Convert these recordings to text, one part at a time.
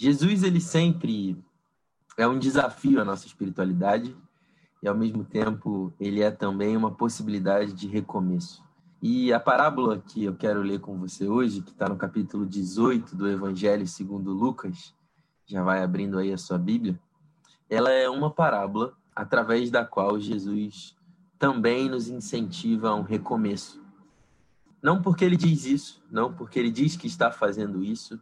Jesus, ele sempre é um desafio à nossa espiritualidade e, ao mesmo tempo, ele é também uma possibilidade de recomeço. E a parábola que eu quero ler com você hoje, que está no capítulo 18 do Evangelho segundo Lucas, já vai abrindo aí a sua Bíblia, ela é uma parábola através da qual Jesus também nos incentiva a um recomeço. Não porque ele diz isso, não porque ele diz que está fazendo isso,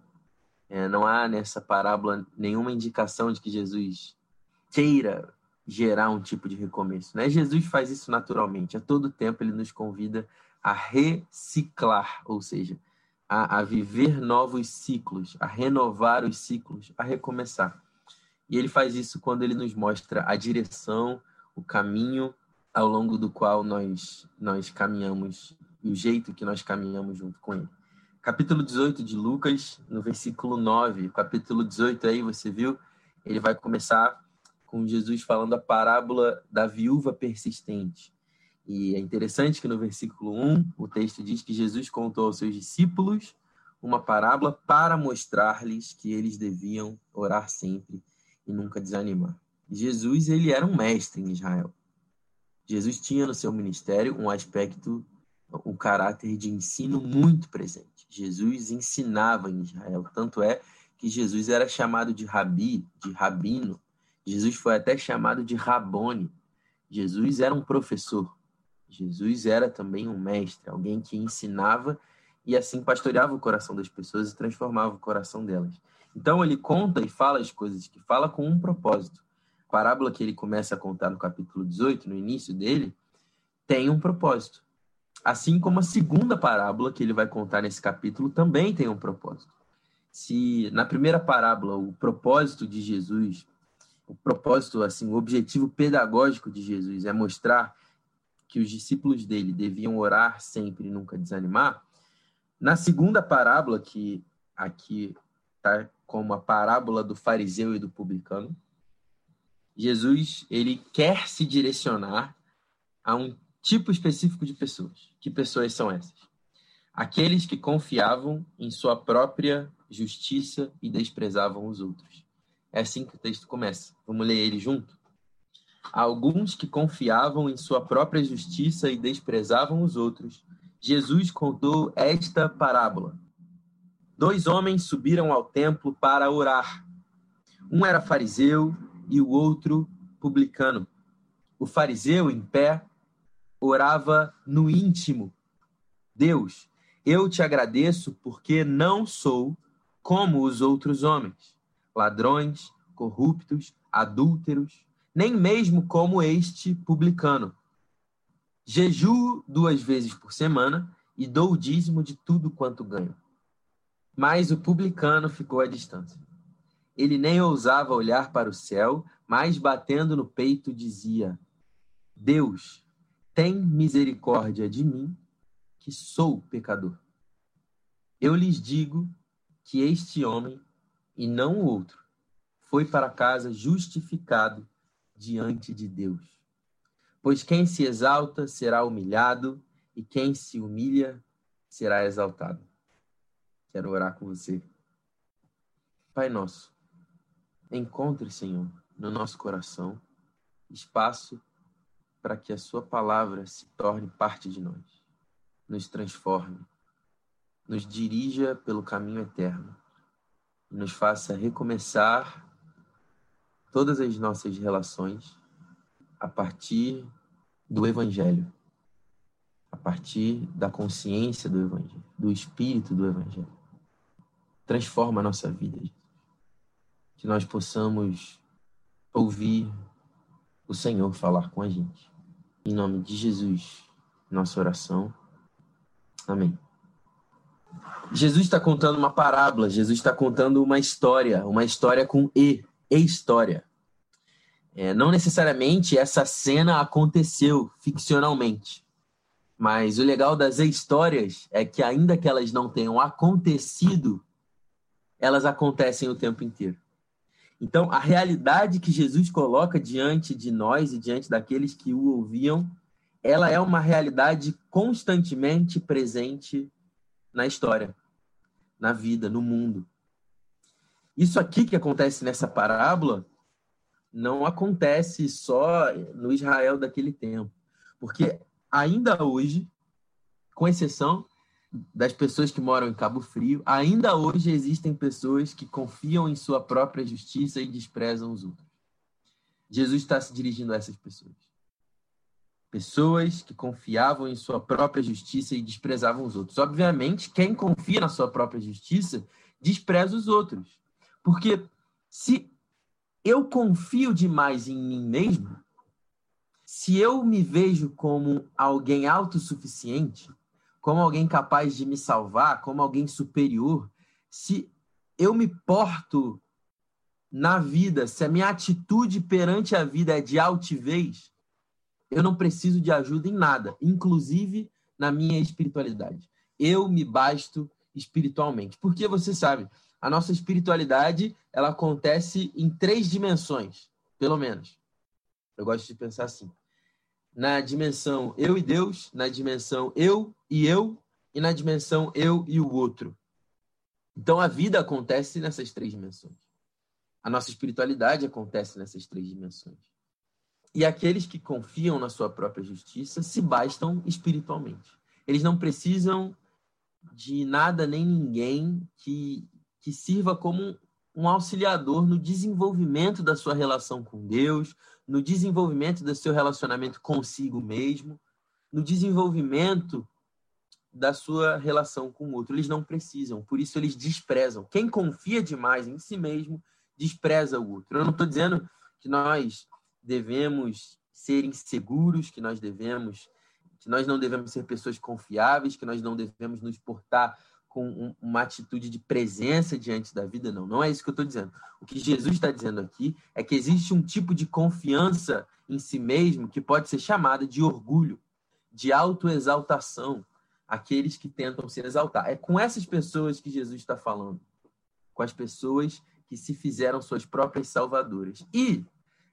é, não há nessa parábola nenhuma indicação de que Jesus queira gerar um tipo de recomeço. Né? Jesus faz isso naturalmente. A todo tempo ele nos convida a reciclar, ou seja, a, a viver novos ciclos, a renovar os ciclos, a recomeçar. E ele faz isso quando ele nos mostra a direção, o caminho ao longo do qual nós, nós caminhamos o jeito que nós caminhamos junto com ele. Capítulo 18 de Lucas, no versículo 9. Capítulo 18 aí, você viu? Ele vai começar com Jesus falando a parábola da viúva persistente. E é interessante que no versículo 1, o texto diz que Jesus contou aos seus discípulos uma parábola para mostrar-lhes que eles deviam orar sempre e nunca desanimar. Jesus, ele era um mestre em Israel. Jesus tinha no seu ministério um aspecto, um caráter de ensino muito presente. Jesus ensinava em Israel, tanto é que Jesus era chamado de rabi, de rabino. Jesus foi até chamado de rabone. Jesus era um professor. Jesus era também um mestre, alguém que ensinava e assim pastoreava o coração das pessoas e transformava o coração delas. Então ele conta e fala as coisas que fala com um propósito. A parábola que ele começa a contar no capítulo 18, no início dele, tem um propósito. Assim como a segunda parábola que ele vai contar nesse capítulo também tem um propósito. Se na primeira parábola o propósito de Jesus, o propósito assim, o objetivo pedagógico de Jesus é mostrar que os discípulos dele deviam orar sempre e nunca desanimar, na segunda parábola, que aqui está como a parábola do fariseu e do publicano, Jesus ele quer se direcionar a um tipo específico de pessoas. Que pessoas são essas? Aqueles que confiavam em sua própria justiça e desprezavam os outros. É assim que o texto começa. Vamos ler ele junto? alguns que confiavam em sua própria justiça e desprezavam os outros, Jesus contou esta parábola. Dois homens subiram ao templo para orar. Um era fariseu e o outro publicano. O fariseu, em pé, orava no íntimo: Deus, eu te agradeço porque não sou como os outros homens, ladrões, corruptos, adúlteros nem mesmo como este publicano. Jejuo duas vezes por semana e dou o dízimo de tudo quanto ganho. Mas o publicano ficou à distância. Ele nem ousava olhar para o céu, mas batendo no peito dizia: Deus, tem misericórdia de mim, que sou pecador. Eu lhes digo que este homem, e não o outro, foi para casa justificado diante de Deus. Pois quem se exalta será humilhado, e quem se humilha será exaltado. Quero orar com você. Pai nosso, encontre, Senhor, no nosso coração espaço para que a Sua palavra se torne parte de nós, nos transforme, nos dirija pelo caminho eterno, nos faça recomeçar todas as nossas relações a partir do Evangelho, a partir da consciência do Evangelho, do espírito do Evangelho. Transforma a nossa vida, que nós possamos ouvir o Senhor falar com a gente. Em nome de Jesus, nossa oração. Amém. Jesus está contando uma parábola, Jesus está contando uma história, uma história com E, e história. É, não necessariamente essa cena aconteceu ficcionalmente, mas o legal das histórias é que, ainda que elas não tenham acontecido, elas acontecem o tempo inteiro. Então, a realidade que Jesus coloca diante de nós e diante daqueles que o ouviam, ela é uma realidade constantemente presente na história, na vida, no mundo. isso aqui que acontece nessa parábola não acontece só no Israel daquele tempo. Porque ainda hoje, com exceção das pessoas que moram em Cabo Frio, ainda hoje existem pessoas que confiam em sua própria justiça e desprezam os outros. Jesus está se dirigindo a essas pessoas. Pessoas que confiavam em sua própria justiça e desprezavam os outros. Obviamente, quem confia na sua própria justiça despreza os outros. Porque se eu confio demais em mim mesmo, se eu me vejo como alguém autossuficiente, como alguém capaz de me salvar, como alguém superior, se eu me porto na vida, se a minha atitude perante a vida é de altivez, eu não preciso de ajuda em nada, inclusive na minha espiritualidade. Eu me basto espiritualmente. Porque você sabe, a nossa espiritualidade ela acontece em três dimensões, pelo menos. Eu gosto de pensar assim. Na dimensão eu e Deus, na dimensão eu e eu, e na dimensão eu e o outro. Então a vida acontece nessas três dimensões. A nossa espiritualidade acontece nessas três dimensões. E aqueles que confiam na sua própria justiça se bastam espiritualmente. Eles não precisam de nada nem ninguém que que sirva como um auxiliador no desenvolvimento da sua relação com Deus, no desenvolvimento do seu relacionamento consigo mesmo, no desenvolvimento da sua relação com o outro. Eles não precisam, por isso eles desprezam. Quem confia demais em si mesmo despreza o outro. Eu não estou dizendo que nós devemos ser inseguros, que nós devemos, que nós não devemos ser pessoas confiáveis, que nós não devemos nos portar com uma atitude de presença diante da vida, não. Não é isso que eu estou dizendo. O que Jesus está dizendo aqui é que existe um tipo de confiança em si mesmo que pode ser chamada de orgulho, de autoexaltação, aqueles que tentam se exaltar. É com essas pessoas que Jesus está falando, com as pessoas que se fizeram suas próprias salvadoras. E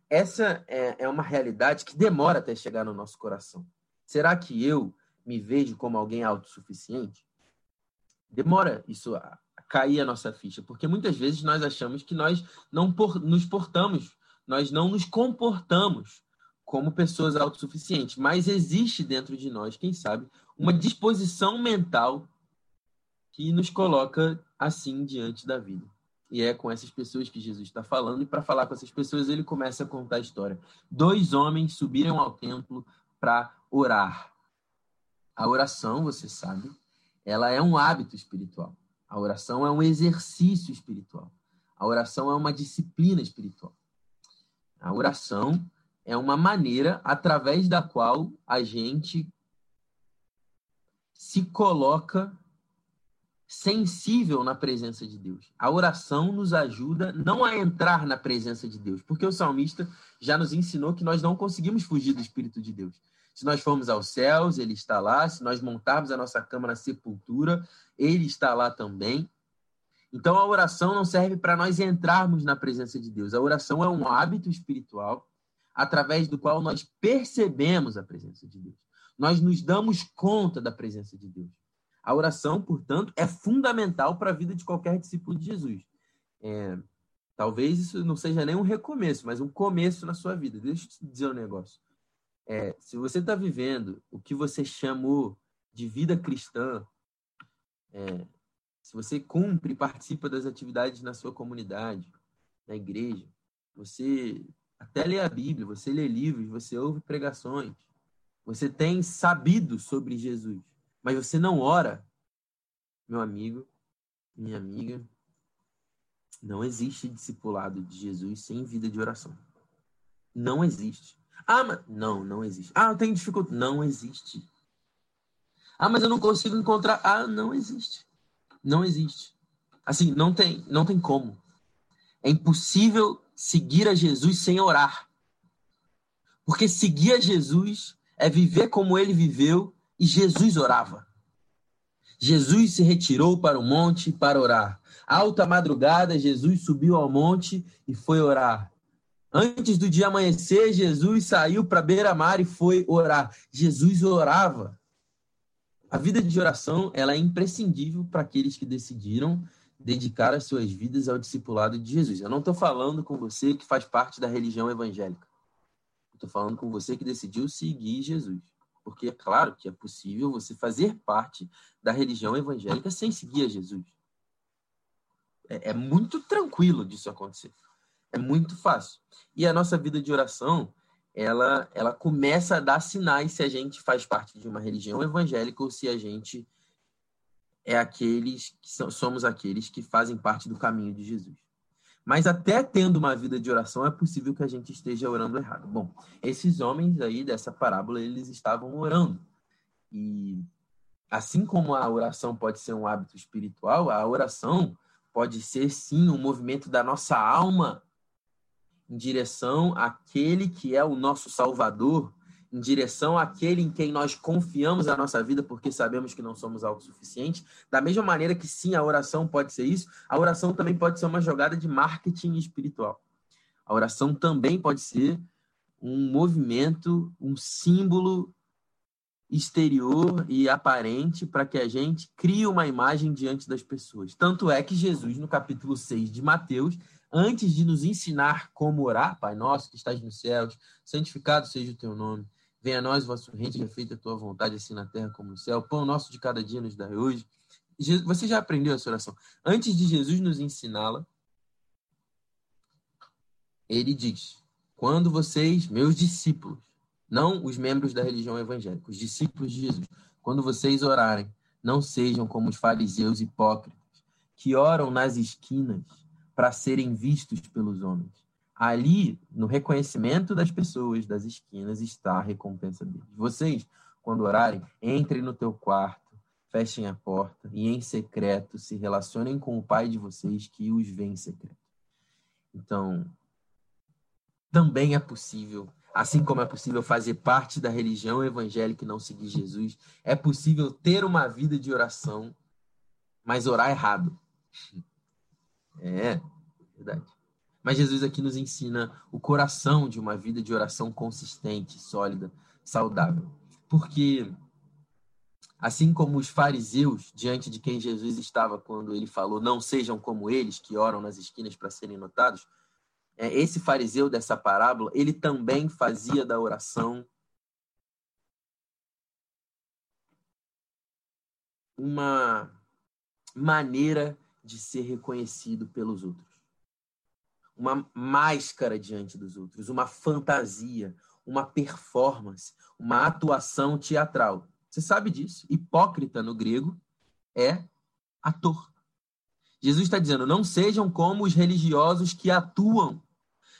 essa é, é uma realidade que demora até chegar no nosso coração. Será que eu me vejo como alguém autossuficiente? demora isso a cair a nossa ficha, porque muitas vezes nós achamos que nós não nos portamos, nós não nos comportamos como pessoas autossuficientes, mas existe dentro de nós, quem sabe, uma disposição mental que nos coloca assim diante da vida. E é com essas pessoas que Jesus está falando, e para falar com essas pessoas, ele começa a contar a história. Dois homens subiram ao templo para orar. A oração, você sabe, ela é um hábito espiritual. A oração é um exercício espiritual. A oração é uma disciplina espiritual. A oração é uma maneira através da qual a gente se coloca sensível na presença de Deus. A oração nos ajuda não a entrar na presença de Deus, porque o salmista já nos ensinou que nós não conseguimos fugir do Espírito de Deus. Se nós formos aos céus, ele está lá. Se nós montarmos a nossa cama na sepultura, ele está lá também. Então a oração não serve para nós entrarmos na presença de Deus. A oração é um hábito espiritual através do qual nós percebemos a presença de Deus. Nós nos damos conta da presença de Deus. A oração, portanto, é fundamental para a vida de qualquer discípulo de Jesus. É, talvez isso não seja nem um recomeço, mas um começo na sua vida. Deixa eu te dizer um negócio. É, se você está vivendo o que você chamou de vida cristã, é, se você cumpre e participa das atividades na sua comunidade, na igreja, você até lê a Bíblia, você lê livros, você ouve pregações, você tem sabido sobre Jesus, mas você não ora, meu amigo, minha amiga, não existe discipulado de Jesus sem vida de oração. Não existe. Ah, mas. Não, não existe. Ah, eu tenho dificuldade. Não existe. Ah, mas eu não consigo encontrar. Ah, não existe. Não existe. Assim, não tem, não tem como. É impossível seguir a Jesus sem orar. Porque seguir a Jesus é viver como ele viveu e Jesus orava. Jesus se retirou para o monte para orar. Alta madrugada, Jesus subiu ao monte e foi orar. Antes do dia amanhecer, Jesus saiu para beira-mar e foi orar. Jesus orava. A vida de oração ela é imprescindível para aqueles que decidiram dedicar as suas vidas ao discipulado de Jesus. Eu não estou falando com você que faz parte da religião evangélica. Estou falando com você que decidiu seguir Jesus. Porque é claro que é possível você fazer parte da religião evangélica sem seguir a Jesus. É, é muito tranquilo disso acontecer. É muito fácil. E a nossa vida de oração, ela, ela começa a dar sinais se a gente faz parte de uma religião evangélica ou se a gente é aqueles que somos aqueles que fazem parte do caminho de Jesus. Mas até tendo uma vida de oração é possível que a gente esteja orando errado. Bom, esses homens aí dessa parábola, eles estavam orando. E assim como a oração pode ser um hábito espiritual, a oração pode ser sim um movimento da nossa alma em direção àquele que é o nosso Salvador, em direção àquele em quem nós confiamos a nossa vida porque sabemos que não somos autossuficientes. Da mesma maneira que sim, a oração pode ser isso, a oração também pode ser uma jogada de marketing espiritual. A oração também pode ser um movimento, um símbolo exterior e aparente para que a gente crie uma imagem diante das pessoas. Tanto é que Jesus, no capítulo 6 de Mateus, antes de nos ensinar como orar, Pai nosso que estás nos céus, santificado seja o teu nome, Venha a nós vosso reino, seja feita a tua vontade, assim na terra como no céu. O pão nosso de cada dia nos dá hoje. Você já aprendeu essa oração? Antes de Jesus nos ensiná-la, ele diz: Quando vocês, meus discípulos, não os membros da religião evangélica, os discípulos de Jesus, quando vocês orarem, não sejam como os fariseus hipócritas, que oram nas esquinas para serem vistos pelos homens. Ali, no reconhecimento das pessoas das esquinas, está a recompensa deles. Vocês, quando orarem, entrem no teu quarto, fechem a porta e em secreto se relacionem com o Pai de vocês que os vê em secreto. Então, também é possível, assim como é possível fazer parte da religião evangélica e não seguir Jesus, é possível ter uma vida de oração, mas orar errado. É, verdade. Mas Jesus aqui nos ensina o coração de uma vida de oração consistente, sólida, saudável. Porque, assim como os fariseus, diante de quem Jesus estava quando ele falou: Não sejam como eles, que oram nas esquinas para serem notados, é, esse fariseu dessa parábola, ele também fazia da oração uma maneira de ser reconhecido pelos outros uma máscara diante dos outros, uma fantasia, uma performance, uma atuação teatral. Você sabe disso? Hipócrita no grego é ator. Jesus está dizendo: não sejam como os religiosos que atuam,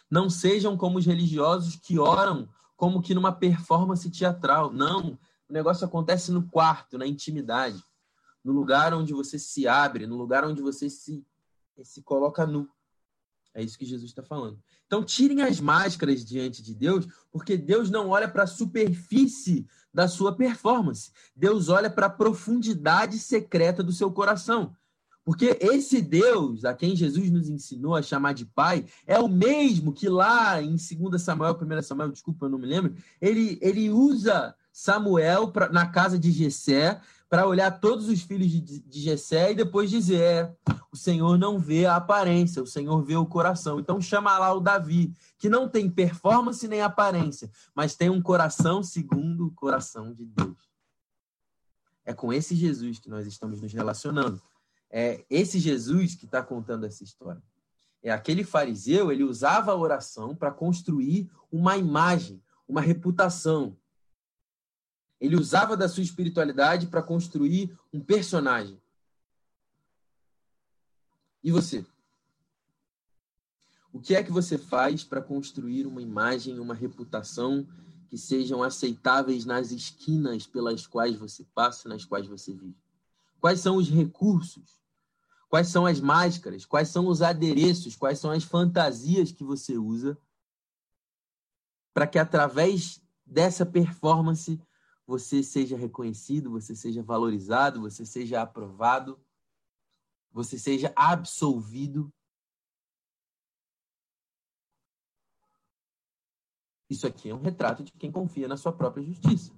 não sejam como os religiosos que oram, como que numa performance teatral. Não, o negócio acontece no quarto, na intimidade, no lugar onde você se abre, no lugar onde você se, se coloca nu. É isso que Jesus está falando. Então, tirem as máscaras diante de Deus, porque Deus não olha para a superfície da sua performance. Deus olha para a profundidade secreta do seu coração. Porque esse Deus, a quem Jesus nos ensinou a chamar de Pai, é o mesmo que lá em 2 Samuel, 1 Samuel, desculpa, eu não me lembro, ele, ele usa Samuel pra, na casa de Jessé para olhar todos os filhos de, de Jessé e depois dizer: é, o Senhor não vê a aparência, o Senhor vê o coração. Então chama lá o Davi, que não tem performance nem aparência, mas tem um coração segundo o coração de Deus. É com esse Jesus que nós estamos nos relacionando. É esse Jesus que está contando essa história. É aquele fariseu, ele usava a oração para construir uma imagem, uma reputação, ele usava da sua espiritualidade para construir um personagem. E você? O que é que você faz para construir uma imagem, uma reputação que sejam aceitáveis nas esquinas pelas quais você passa, nas quais você vive? Quais são os recursos? Quais são as máscaras? Quais são os adereços? Quais são as fantasias que você usa para que através dessa performance você seja reconhecido, você seja valorizado, você seja aprovado, você seja absolvido. Isso aqui é um retrato de quem confia na sua própria justiça.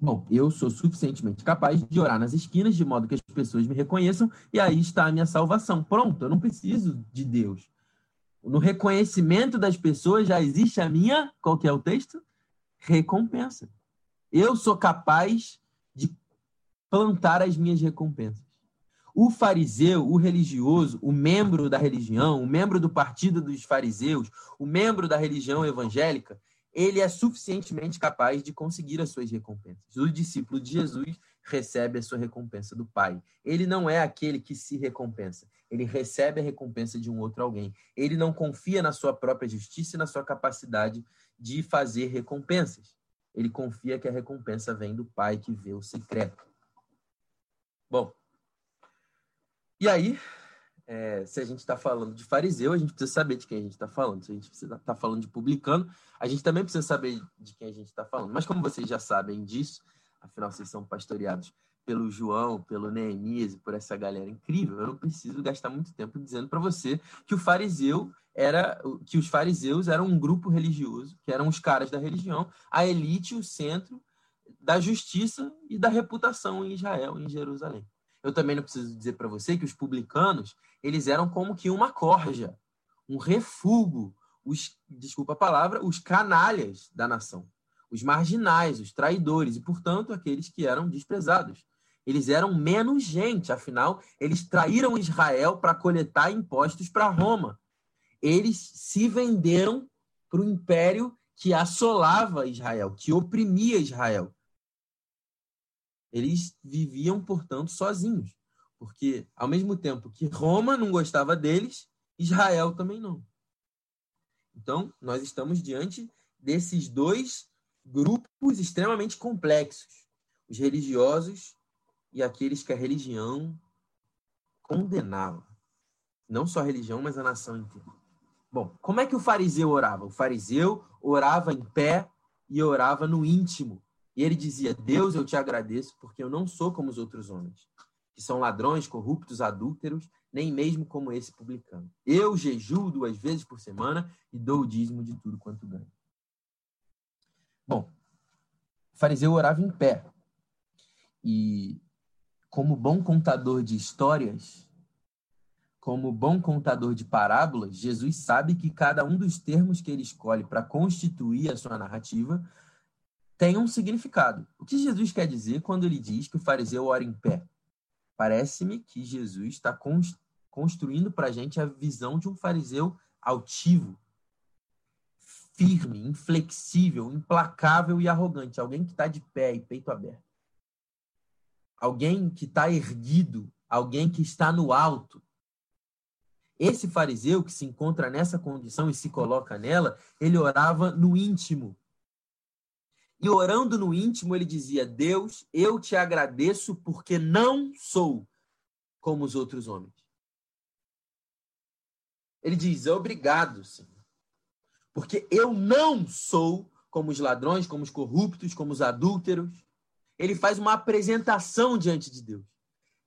Bom, eu sou suficientemente capaz de orar nas esquinas de modo que as pessoas me reconheçam e aí está a minha salvação. Pronto, eu não preciso de Deus. No reconhecimento das pessoas já existe a minha, qual que é o texto? Recompensa. Eu sou capaz de plantar as minhas recompensas. O fariseu, o religioso, o membro da religião, o membro do partido dos fariseus, o membro da religião evangélica, ele é suficientemente capaz de conseguir as suas recompensas. O discípulo de Jesus recebe a sua recompensa do Pai. Ele não é aquele que se recompensa. Ele recebe a recompensa de um outro alguém. Ele não confia na sua própria justiça e na sua capacidade de fazer recompensas. Ele confia que a recompensa vem do Pai que vê o secreto. Bom, e aí, é, se a gente está falando de fariseu, a gente precisa saber de quem a gente está falando. Se a gente está falando de publicano, a gente também precisa saber de quem a gente está falando. Mas como vocês já sabem disso, afinal vocês são pastoreados pelo João, pelo Neemias e por essa galera incrível, eu não preciso gastar muito tempo dizendo para você que o fariseu era que os fariseus eram um grupo religioso, que eram os caras da religião, a elite, o centro da justiça e da reputação em Israel, em Jerusalém. Eu também não preciso dizer para você que os publicanos, eles eram como que uma corja, um refúgio, os, desculpa a palavra, os canalhas da nação, os marginais, os traidores e, portanto, aqueles que eram desprezados. Eles eram menos gente, afinal, eles traíram Israel para coletar impostos para Roma. Eles se venderam para o império que assolava Israel, que oprimia Israel. Eles viviam, portanto, sozinhos, porque ao mesmo tempo que Roma não gostava deles, Israel também não. Então, nós estamos diante desses dois grupos extremamente complexos: os religiosos e aqueles que a religião condenava. Não só a religião, mas a nação inteira. Bom, como é que o fariseu orava? O fariseu orava em pé e orava no íntimo. E ele dizia: Deus, eu te agradeço, porque eu não sou como os outros homens, que são ladrões, corruptos, adúlteros, nem mesmo como esse publicano. Eu jejuo duas vezes por semana e dou o dízimo de tudo quanto ganho. Bom, o fariseu orava em pé. E, como bom contador de histórias, como bom contador de parábolas, Jesus sabe que cada um dos termos que ele escolhe para constituir a sua narrativa tem um significado. O que Jesus quer dizer quando ele diz que o fariseu ora em pé? Parece-me que Jesus está construindo para a gente a visão de um fariseu altivo, firme, inflexível, implacável e arrogante. Alguém que está de pé e peito aberto. Alguém que está erguido, alguém que está no alto. Esse fariseu que se encontra nessa condição e se coloca nela, ele orava no íntimo. E orando no íntimo, ele dizia: Deus, eu te agradeço porque não sou como os outros homens. Ele diz: Obrigado, Senhor. Porque eu não sou como os ladrões, como os corruptos, como os adúlteros. Ele faz uma apresentação diante de Deus.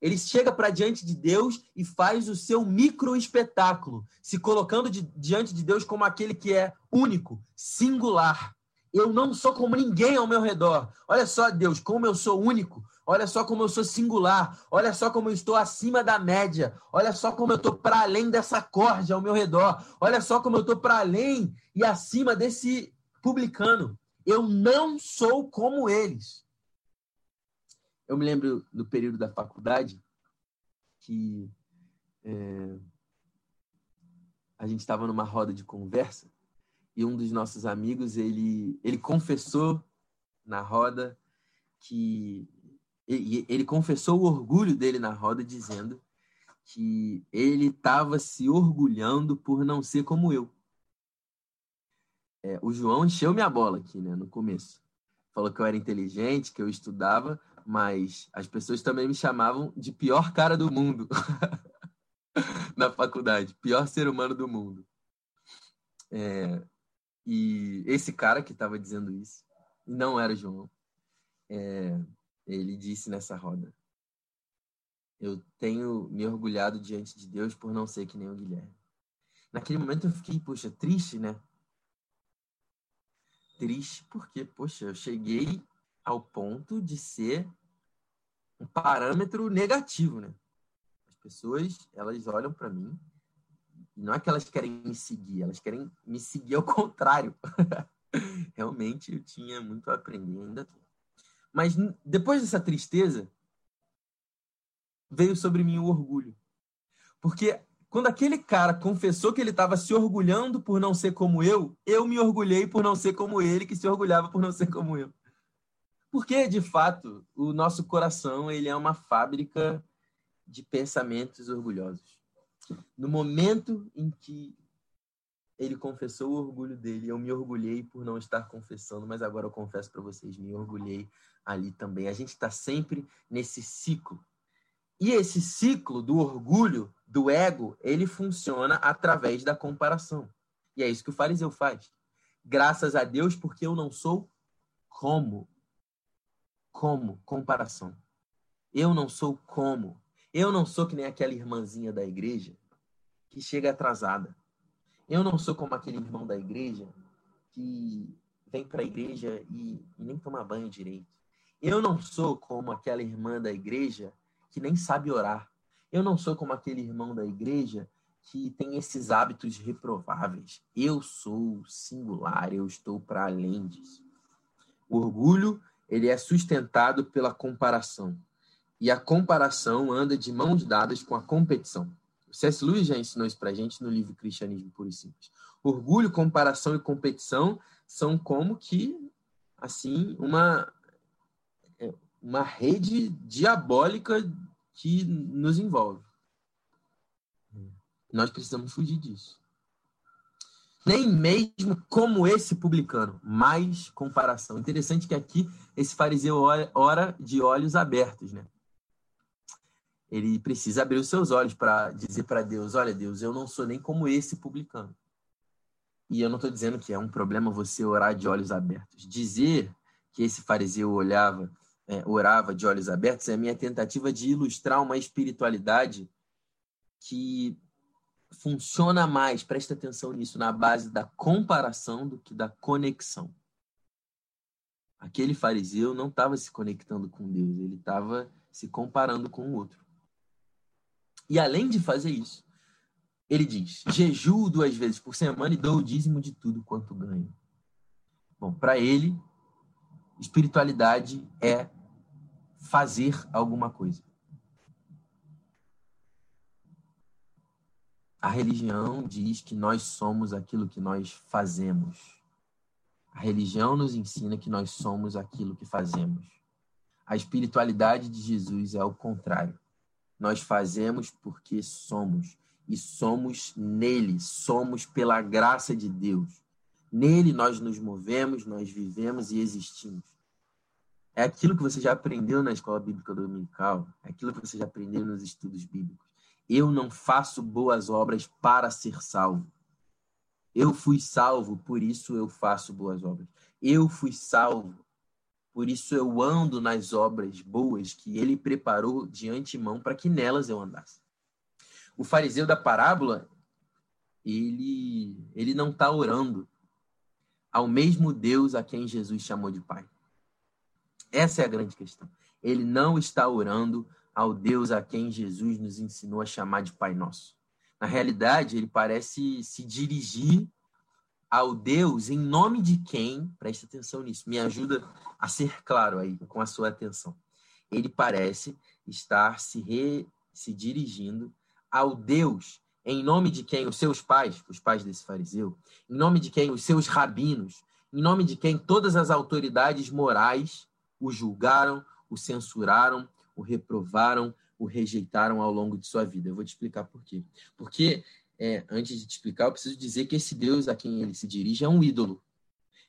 Ele chega para diante de Deus e faz o seu micro espetáculo, se colocando de, diante de Deus como aquele que é único, singular, eu não sou como ninguém ao meu redor. Olha só, Deus, como eu sou único. Olha só como eu sou singular. Olha só como eu estou acima da média. Olha só como eu estou para além dessa corda ao meu redor. Olha só como eu estou para além e acima desse publicano. Eu não sou como eles. Eu me lembro do período da faculdade que é, a gente estava numa roda de conversa e um dos nossos amigos, ele, ele confessou na roda que ele, ele confessou o orgulho dele na roda dizendo que ele estava se orgulhando por não ser como eu. É, o João encheu minha bola aqui, né, no começo. Falou que eu era inteligente, que eu estudava, mas as pessoas também me chamavam de pior cara do mundo na faculdade, pior ser humano do mundo. É, e esse cara que estava dizendo isso, não era João, é, ele disse nessa roda: Eu tenho me orgulhado diante de Deus por não ser que nem o Guilherme. Naquele momento eu fiquei, poxa, triste, né? Triste porque, poxa, eu cheguei ao ponto de ser um parâmetro negativo, né? As pessoas, elas olham para mim não é que elas querem me seguir, elas querem me seguir ao contrário. Realmente eu tinha muito a aprender ainda. Mas depois dessa tristeza, veio sobre mim o orgulho. Porque quando aquele cara confessou que ele estava se orgulhando por não ser como eu, eu me orgulhei por não ser como ele, que se orgulhava por não ser como eu. Porque, de fato, o nosso coração ele é uma fábrica de pensamentos orgulhosos. No momento em que ele confessou o orgulho dele, eu me orgulhei por não estar confessando, mas agora eu confesso para vocês, me orgulhei ali também. A gente está sempre nesse ciclo e esse ciclo do orgulho, do ego, ele funciona através da comparação. E é isso que o fariseu faz. Graças a Deus, porque eu não sou como. Como? Comparação. Eu não sou como. Eu não sou que nem aquela irmãzinha da igreja que chega atrasada. Eu não sou como aquele irmão da igreja que vem para a igreja e, nem toma banho direito. Eu não sou como aquela irmã da igreja que nem sabe orar. Eu não sou como aquele irmão da igreja que tem esses hábitos reprováveis. Eu sou singular, eu estou para além disso. O orgulho, ele é sustentado pela comparação. E a comparação anda de mãos dadas com a competição. O C.S. Lewis já ensinou isso para a gente no livro Cristianismo Puro e Simples. Orgulho, comparação e competição são como que, assim, uma, uma rede diabólica que nos envolve. Nós precisamos fugir disso. Nem mesmo como esse publicano, mais comparação. Interessante que aqui esse fariseu ora de olhos abertos, né? Ele precisa abrir os seus olhos para dizer para Deus: Olha, Deus, eu não sou nem como esse publicano. E eu não estou dizendo que é um problema você orar de olhos abertos. Dizer que esse fariseu olhava é, orava de olhos abertos é a minha tentativa de ilustrar uma espiritualidade que funciona mais, presta atenção nisso, na base da comparação do que da conexão. Aquele fariseu não estava se conectando com Deus, ele estava se comparando com o outro. E além de fazer isso, ele diz: jejuo duas vezes por semana e dou o dízimo de tudo quanto ganho. Bom, para ele, espiritualidade é fazer alguma coisa. A religião diz que nós somos aquilo que nós fazemos. A religião nos ensina que nós somos aquilo que fazemos. A espiritualidade de Jesus é o contrário. Nós fazemos porque somos. E somos nele, somos pela graça de Deus. Nele nós nos movemos, nós vivemos e existimos. É aquilo que você já aprendeu na escola bíblica dominical, é aquilo que você já aprendeu nos estudos bíblicos. Eu não faço boas obras para ser salvo. Eu fui salvo, por isso eu faço boas obras. Eu fui salvo, por isso eu ando nas obras boas que ele preparou de antemão para que nelas eu andasse. O fariseu da parábola, ele, ele não está orando ao mesmo Deus a quem Jesus chamou de Pai. Essa é a grande questão. Ele não está orando ao Deus a quem Jesus nos ensinou a chamar de Pai Nosso. Na realidade, ele parece se dirigir ao Deus em nome de quem, preste atenção nisso, me ajuda a ser claro aí com a sua atenção. Ele parece estar se, re, se dirigindo ao Deus em nome de quem os seus pais, os pais desse fariseu, em nome de quem os seus rabinos, em nome de quem todas as autoridades morais o julgaram, o censuraram, o reprovaram, o rejeitaram ao longo de sua vida. Eu vou te explicar por quê. Porque, é, antes de te explicar, eu preciso dizer que esse Deus a quem ele se dirige é um ídolo.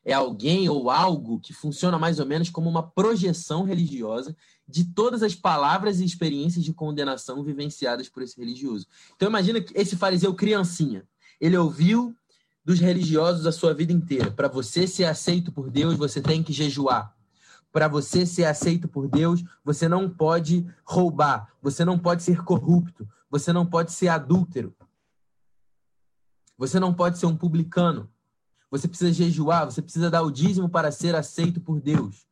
É alguém ou algo que funciona mais ou menos como uma projeção religiosa de todas as palavras e experiências de condenação vivenciadas por esse religioso. Então imagina que esse fariseu criancinha, ele ouviu dos religiosos a sua vida inteira. Para você ser aceito por Deus, você tem que jejuar para você ser aceito por Deus, você não pode roubar, você não pode ser corrupto, você não pode ser adúltero. Você não pode ser um publicano. Você precisa jejuar, você precisa dar o dízimo para ser aceito por Deus.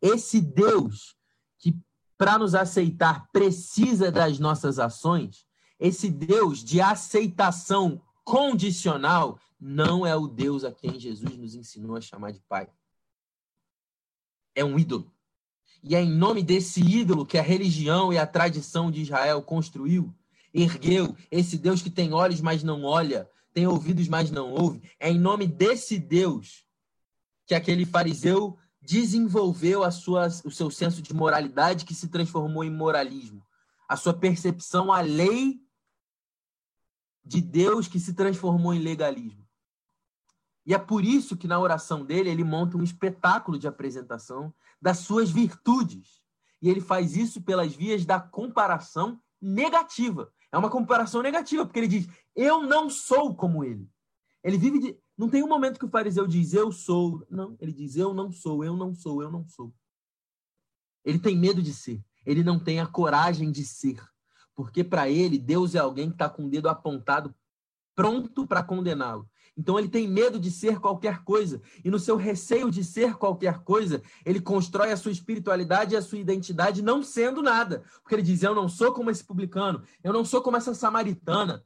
esse Deus que, para nos aceitar, precisa das nossas ações, esse Deus de aceitação condicional, não é o Deus a quem Jesus nos ensinou a chamar de Pai. É um ídolo. E é em nome desse ídolo que a religião e a tradição de Israel construiu, ergueu, esse Deus que tem olhos, mas não olha, tem ouvidos, mas não ouve. É em nome desse Deus que aquele fariseu desenvolveu a sua, o seu senso de moralidade que se transformou em moralismo. A sua percepção à lei de Deus que se transformou em legalismo. E é por isso que na oração dele ele monta um espetáculo de apresentação das suas virtudes. E ele faz isso pelas vias da comparação negativa. É uma comparação negativa, porque ele diz: Eu não sou como ele. Ele vive de. Não tem um momento que o fariseu diz: Eu sou. Não, ele diz: Eu não sou, eu não sou, eu não sou. Ele tem medo de ser. Ele não tem a coragem de ser. Porque para ele, Deus é alguém que está com o dedo apontado, pronto para condená-lo. Então ele tem medo de ser qualquer coisa. E no seu receio de ser qualquer coisa, ele constrói a sua espiritualidade e a sua identidade não sendo nada. Porque ele diz: Eu não sou como esse publicano, eu não sou como essa samaritana,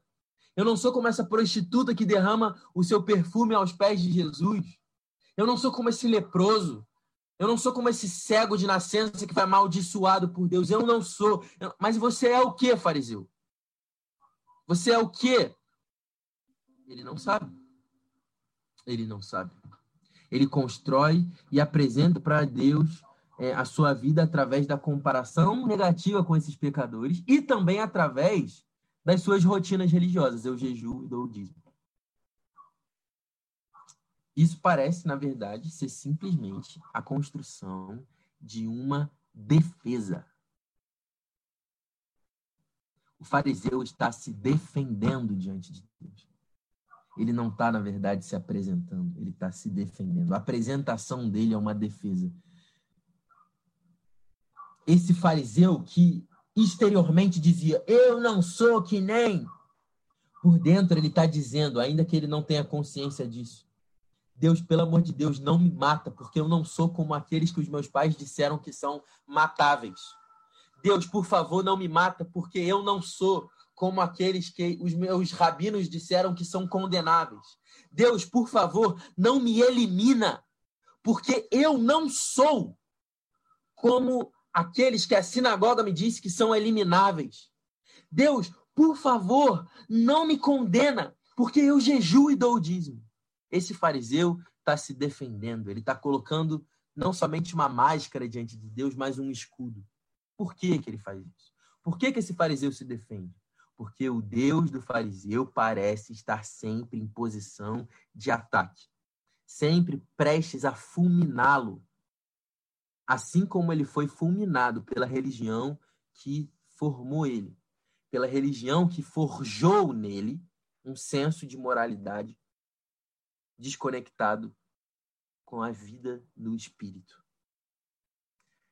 eu não sou como essa prostituta que derrama o seu perfume aos pés de Jesus. Eu não sou como esse leproso. Eu não sou como esse cego de nascença que vai amaldiçoado por Deus. Eu não sou. Mas você é o que, fariseu? Você é o que? Ele não sabe. Ele não sabe. Ele constrói e apresenta para Deus é, a sua vida através da comparação negativa com esses pecadores e também através das suas rotinas religiosas. Eu jejuo e dou o dízimo. Isso parece, na verdade, ser simplesmente a construção de uma defesa. O fariseu está se defendendo diante de Deus ele não está, na verdade, se apresentando, ele está se defendendo. A apresentação dele é uma defesa. Esse fariseu que exteriormente dizia, eu não sou que nem. Por dentro ele está dizendo, ainda que ele não tenha consciência disso. Deus, pelo amor de Deus, não me mata, porque eu não sou como aqueles que os meus pais disseram que são matáveis. Deus, por favor, não me mata, porque eu não sou como aqueles que os meus rabinos disseram que são condenáveis. Deus, por favor, não me elimina, porque eu não sou como aqueles que a sinagoga me disse que são elimináveis. Deus, por favor, não me condena, porque eu jejuo e dou o dízimo. Esse fariseu está se defendendo, ele está colocando não somente uma máscara diante de Deus, mas um escudo. Por que, que ele faz isso? Por que, que esse fariseu se defende? Porque o Deus do fariseu parece estar sempre em posição de ataque, sempre prestes a fulminá-lo, assim como ele foi fulminado pela religião que formou ele, pela religião que forjou nele um senso de moralidade desconectado com a vida no espírito.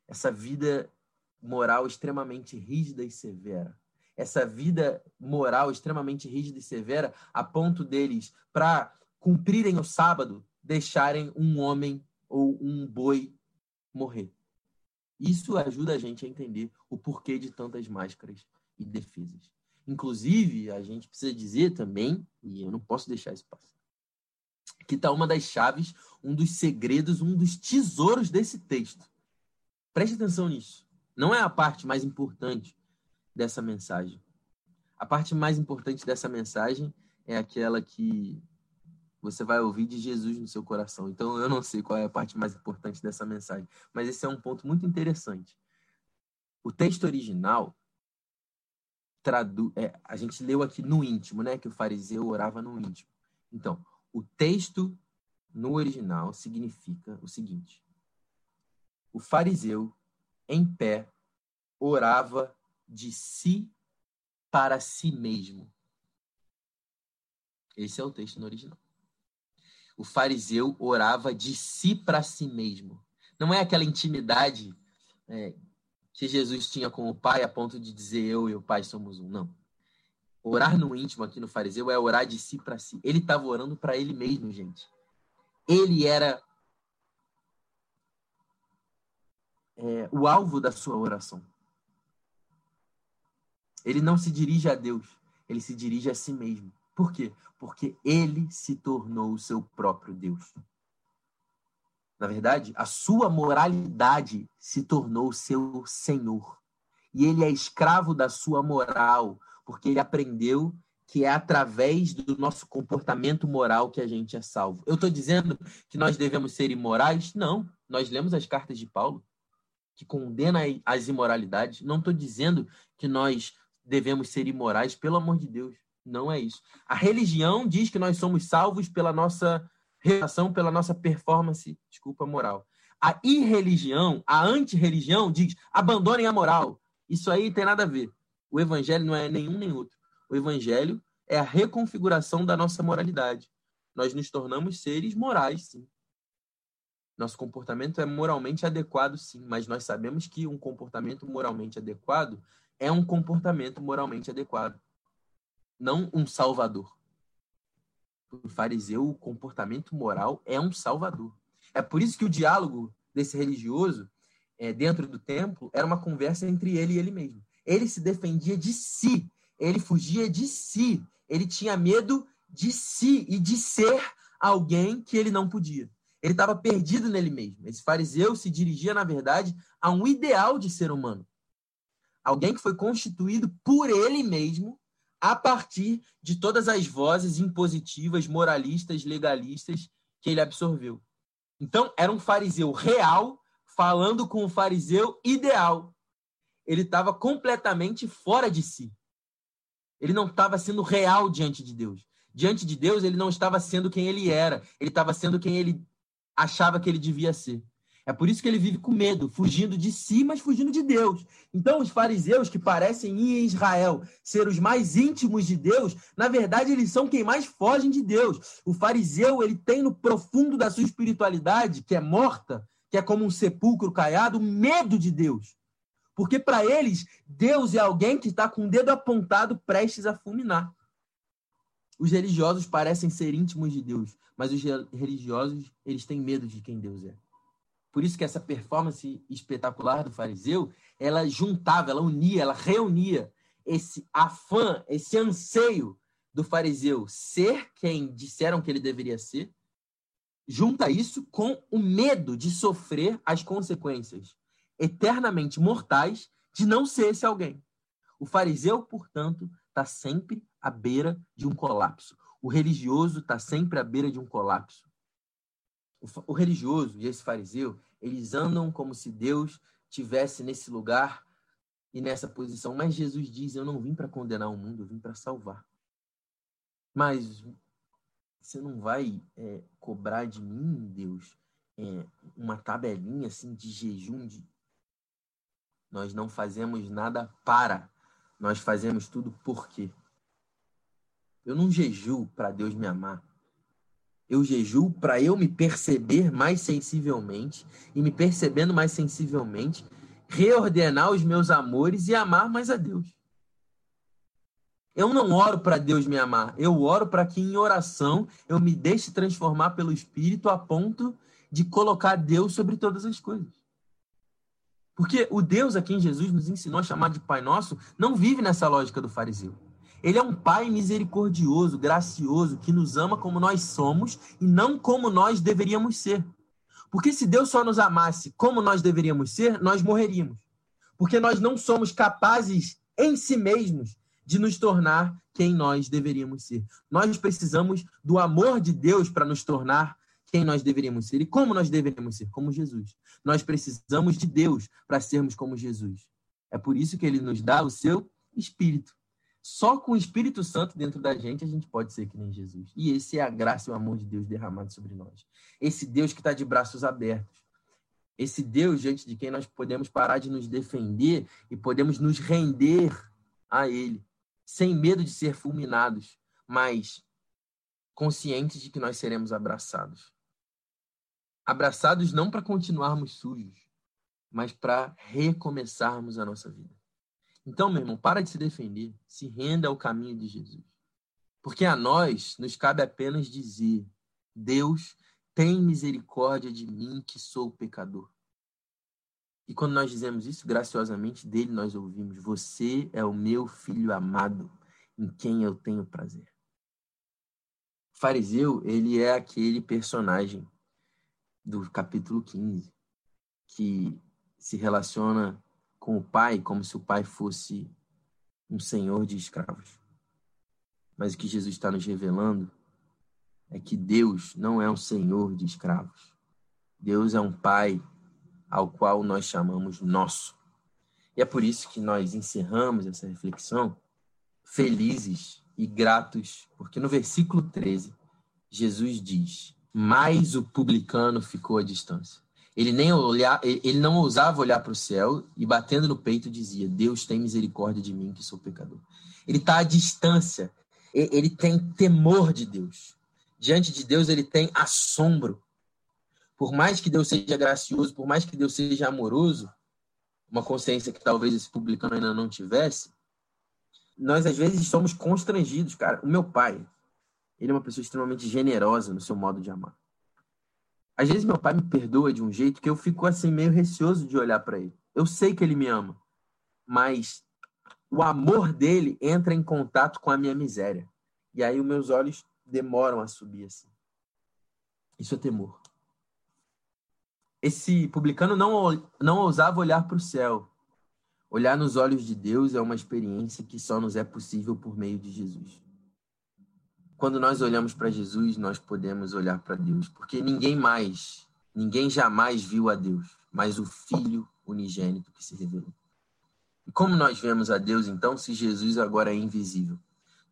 Essa vida moral extremamente rígida e severa essa vida moral extremamente rígida e severa, a ponto deles, para cumprirem o sábado, deixarem um homem ou um boi morrer. Isso ajuda a gente a entender o porquê de tantas máscaras e defesas. Inclusive, a gente precisa dizer também, e eu não posso deixar isso passar, que está uma das chaves, um dos segredos, um dos tesouros desse texto. Preste atenção nisso. Não é a parte mais importante, dessa mensagem. A parte mais importante dessa mensagem é aquela que você vai ouvir de Jesus no seu coração. Então eu não sei qual é a parte mais importante dessa mensagem, mas esse é um ponto muito interessante. O texto original tradu é, a gente leu aqui no íntimo, né, que o fariseu orava no íntimo. Então, o texto no original significa o seguinte: o fariseu em pé orava de si para si mesmo. Esse é o texto no original. O fariseu orava de si para si mesmo. Não é aquela intimidade é, que Jesus tinha com o Pai a ponto de dizer eu e o Pai somos um. Não. Orar no íntimo aqui no fariseu é orar de si para si. Ele estava orando para ele mesmo, gente. Ele era é, o alvo da sua oração. Ele não se dirige a Deus, ele se dirige a si mesmo. Por quê? Porque ele se tornou o seu próprio Deus. Na verdade, a sua moralidade se tornou seu senhor. E ele é escravo da sua moral, porque ele aprendeu que é através do nosso comportamento moral que a gente é salvo. Eu estou dizendo que nós devemos ser imorais? Não. Nós lemos as cartas de Paulo, que condena as imoralidades. Não estou dizendo que nós devemos ser imorais, pelo amor de Deus. Não é isso. A religião diz que nós somos salvos pela nossa relação, pela nossa performance, desculpa, moral. A irreligião, a antirreligião diz: abandonem a moral. Isso aí tem nada a ver. O evangelho não é nenhum nem outro. O evangelho é a reconfiguração da nossa moralidade. Nós nos tornamos seres morais, sim. Nosso comportamento é moralmente adequado, sim, mas nós sabemos que um comportamento moralmente adequado é um comportamento moralmente adequado, não um salvador. O fariseu, o comportamento moral é um salvador. É por isso que o diálogo desse religioso é, dentro do templo era uma conversa entre ele e ele mesmo. Ele se defendia de si, ele fugia de si, ele tinha medo de si e de ser alguém que ele não podia. Ele estava perdido nele mesmo. Esse fariseu se dirigia, na verdade, a um ideal de ser humano. Alguém que foi constituído por ele mesmo a partir de todas as vozes impositivas, moralistas, legalistas que ele absorveu. Então, era um fariseu real falando com um fariseu ideal. Ele estava completamente fora de si. Ele não estava sendo real diante de Deus. Diante de Deus, ele não estava sendo quem ele era. Ele estava sendo quem ele achava que ele devia ser. É por isso que ele vive com medo, fugindo de si, mas fugindo de Deus. Então, os fariseus que parecem em Israel ser os mais íntimos de Deus, na verdade, eles são quem mais fogem de Deus. O fariseu, ele tem no profundo da sua espiritualidade, que é morta, que é como um sepulcro caiado, medo de Deus. Porque para eles, Deus é alguém que está com o dedo apontado, prestes a fulminar. Os religiosos parecem ser íntimos de Deus, mas os religiosos, eles têm medo de quem Deus é. Por isso que essa performance espetacular do fariseu, ela juntava, ela unia, ela reunia esse afã, esse anseio do fariseu ser quem disseram que ele deveria ser, junta isso com o medo de sofrer as consequências eternamente mortais de não ser esse alguém. O fariseu, portanto, está sempre à beira de um colapso. O religioso está sempre à beira de um colapso. O, religioso e esse fariseu, eles andam como se Deus tivesse nesse lugar e nessa posição. Mas Jesus diz: Eu não vim para condenar o mundo, eu vim para salvar. Mas você não vai é, cobrar de mim, Deus, é, uma tabelinha assim de jejum. De... Nós não fazemos nada para, nós fazemos tudo por quê? Eu não jejuo para Deus me amar. Eu jejuo para eu me perceber mais sensivelmente e me percebendo mais sensivelmente, reordenar os meus amores e amar mais a Deus. Eu não oro para Deus me amar, eu oro para que em oração eu me deixe transformar pelo Espírito a ponto de colocar Deus sobre todas as coisas. Porque o Deus a quem Jesus nos ensinou a chamar de Pai Nosso não vive nessa lógica do fariseu. Ele é um Pai misericordioso, gracioso, que nos ama como nós somos e não como nós deveríamos ser. Porque se Deus só nos amasse como nós deveríamos ser, nós morreríamos. Porque nós não somos capazes em si mesmos de nos tornar quem nós deveríamos ser. Nós precisamos do amor de Deus para nos tornar quem nós deveríamos ser. E como nós deveríamos ser? Como Jesus. Nós precisamos de Deus para sermos como Jesus. É por isso que ele nos dá o seu Espírito. Só com o Espírito Santo dentro da gente a gente pode ser que nem Jesus. E esse é a graça e o amor de Deus derramado sobre nós. Esse Deus que está de braços abertos. Esse Deus diante de quem nós podemos parar de nos defender e podemos nos render a Ele, sem medo de ser fulminados, mas conscientes de que nós seremos abraçados. Abraçados não para continuarmos sujos, mas para recomeçarmos a nossa vida. Então, meu irmão, para de se defender, se renda ao caminho de Jesus. Porque a nós nos cabe apenas dizer: Deus, tem misericórdia de mim que sou pecador. E quando nós dizemos isso, graciosamente dele nós ouvimos: Você é o meu filho amado, em quem eu tenho prazer. O fariseu, ele é aquele personagem do capítulo 15 que se relaciona com o pai como se o pai fosse um senhor de escravos. Mas o que Jesus está nos revelando é que Deus não é um senhor de escravos. Deus é um pai ao qual nós chamamos nosso. E é por isso que nós encerramos essa reflexão felizes e gratos, porque no versículo 13, Jesus diz: Mas o publicano ficou à distância. Ele nem olhar, ele não ousava olhar para o céu e batendo no peito dizia: Deus tem misericórdia de mim que sou pecador. Ele está à distância. Ele tem temor de Deus. Diante de Deus ele tem assombro. Por mais que Deus seja gracioso, por mais que Deus seja amoroso, uma consciência que talvez esse publicano ainda não tivesse, nós às vezes somos constrangidos, cara. O meu pai, ele é uma pessoa extremamente generosa no seu modo de amar. Às vezes meu pai me perdoa de um jeito que eu fico assim meio receoso de olhar para ele. Eu sei que ele me ama, mas o amor dele entra em contato com a minha miséria. E aí os meus olhos demoram a subir assim. Isso é temor. Esse publicano não, não ousava olhar para o céu. Olhar nos olhos de Deus é uma experiência que só nos é possível por meio de Jesus. Quando nós olhamos para Jesus, nós podemos olhar para Deus, porque ninguém mais, ninguém jamais viu a Deus, mas o Filho unigênito que se revelou. E como nós vemos a Deus, então, se Jesus agora é invisível?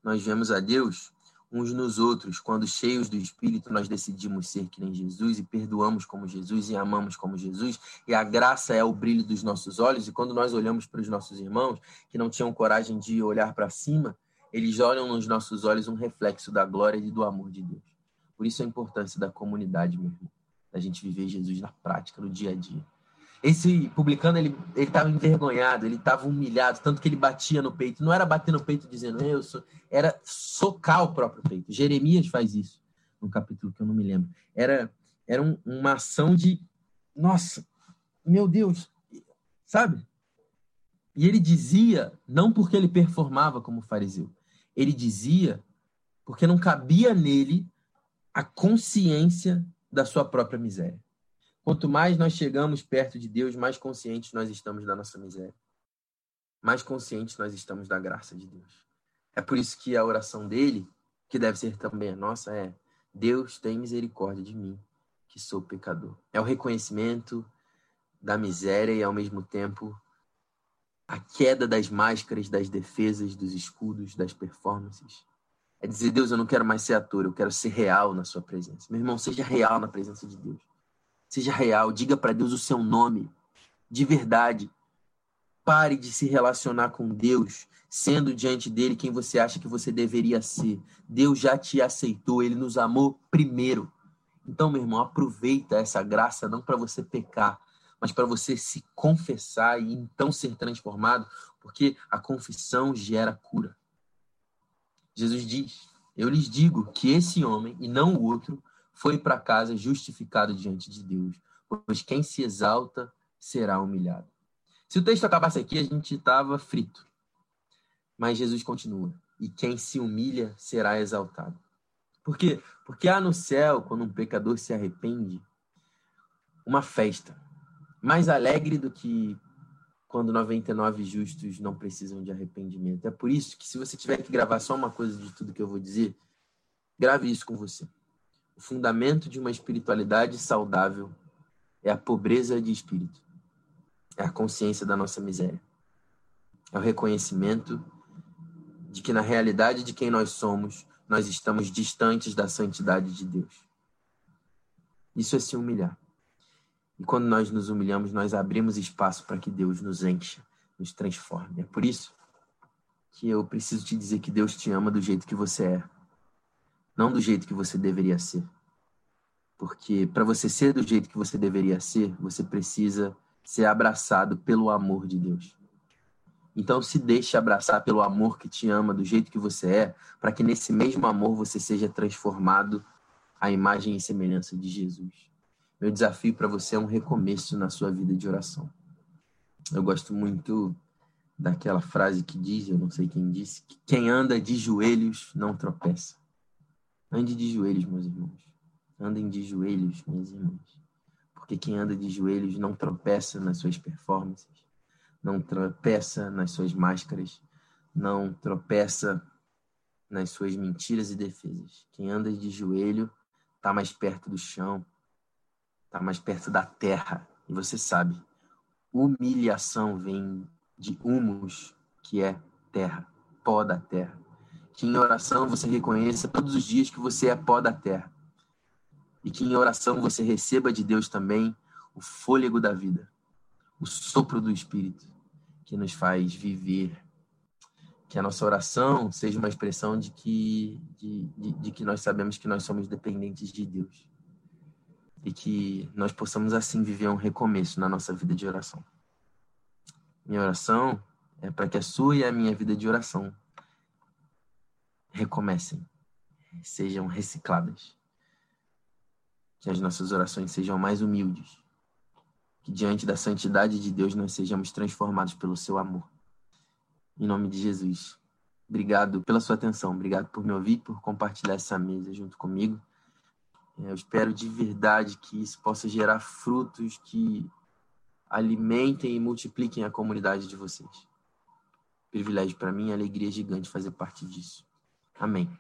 Nós vemos a Deus uns nos outros, quando cheios do Espírito nós decidimos ser que nem Jesus e perdoamos como Jesus e amamos como Jesus, e a graça é o brilho dos nossos olhos, e quando nós olhamos para os nossos irmãos que não tinham coragem de olhar para cima, eles olham nos nossos olhos um reflexo da glória e do amor de Deus. Por isso a importância da comunidade, meu irmão, da gente viver Jesus na prática, no dia a dia. Esse publicano, ele estava envergonhado, ele estava humilhado, tanto que ele batia no peito. Não era bater no peito dizendo eu sou, era socar o próprio peito. Jeremias faz isso, no capítulo que eu não me lembro. Era, era um, uma ação de, nossa, meu Deus, sabe? E ele dizia, não porque ele performava como fariseu, ele dizia porque não cabia nele a consciência da sua própria miséria. Quanto mais nós chegamos perto de Deus, mais conscientes nós estamos da nossa miséria. Mais conscientes nós estamos da graça de Deus. É por isso que a oração dele, que deve ser também a nossa, é: Deus tem misericórdia de mim, que sou pecador. É o reconhecimento da miséria e, ao mesmo tempo, a queda das máscaras, das defesas, dos escudos, das performances. É dizer, Deus, eu não quero mais ser ator, eu quero ser real na sua presença. Meu irmão, seja real na presença de Deus. Seja real, diga para Deus o seu nome, de verdade. Pare de se relacionar com Deus sendo diante dele quem você acha que você deveria ser. Deus já te aceitou, ele nos amou primeiro. Então, meu irmão, aproveita essa graça não para você pecar, mas para você se confessar e então ser transformado, porque a confissão gera cura. Jesus diz: Eu lhes digo que esse homem e não o outro foi para casa justificado diante de Deus, pois quem se exalta será humilhado. Se o texto acabasse aqui, a gente estava frito. Mas Jesus continua: E quem se humilha será exaltado. Por quê? Porque há no céu, quando um pecador se arrepende, uma festa mais alegre do que quando 99 justos não precisam de arrependimento. É por isso que, se você tiver que gravar só uma coisa de tudo que eu vou dizer, grave isso com você. O fundamento de uma espiritualidade saudável é a pobreza de espírito, é a consciência da nossa miséria, é o reconhecimento de que, na realidade de quem nós somos, nós estamos distantes da santidade de Deus. Isso é se humilhar. E quando nós nos humilhamos, nós abrimos espaço para que Deus nos encha, nos transforme. É por isso que eu preciso te dizer que Deus te ama do jeito que você é, não do jeito que você deveria ser. Porque para você ser do jeito que você deveria ser, você precisa ser abraçado pelo amor de Deus. Então se deixe abraçar pelo amor que te ama do jeito que você é, para que nesse mesmo amor você seja transformado à imagem e semelhança de Jesus. Meu desafio para você é um recomeço na sua vida de oração. Eu gosto muito daquela frase que diz, eu não sei quem disse, que quem anda de joelhos não tropeça. Ande de joelhos, meus irmãos. Andem de joelhos, minhas irmãs. Porque quem anda de joelhos não tropeça nas suas performances, não tropeça nas suas máscaras, não tropeça nas suas mentiras e defesas. Quem anda de joelho está mais perto do chão, está mais perto da terra. E você sabe, humilhação vem de humus, que é terra, pó da terra. Que em oração você reconheça todos os dias que você é pó da terra. E que em oração você receba de Deus também o fôlego da vida, o sopro do Espírito, que nos faz viver. Que a nossa oração seja uma expressão de que, de, de, de que nós sabemos que nós somos dependentes de Deus e que nós possamos assim viver um recomeço na nossa vida de oração. Minha oração é para que a sua e a minha vida de oração recomecem, sejam recicladas. Que as nossas orações sejam mais humildes. Que diante da santidade de Deus nós sejamos transformados pelo seu amor. Em nome de Jesus. Obrigado pela sua atenção, obrigado por me ouvir, por compartilhar essa mesa junto comigo. Eu espero de verdade que isso possa gerar frutos que alimentem e multipliquem a comunidade de vocês. Privilégio para mim, alegria gigante fazer parte disso. Amém.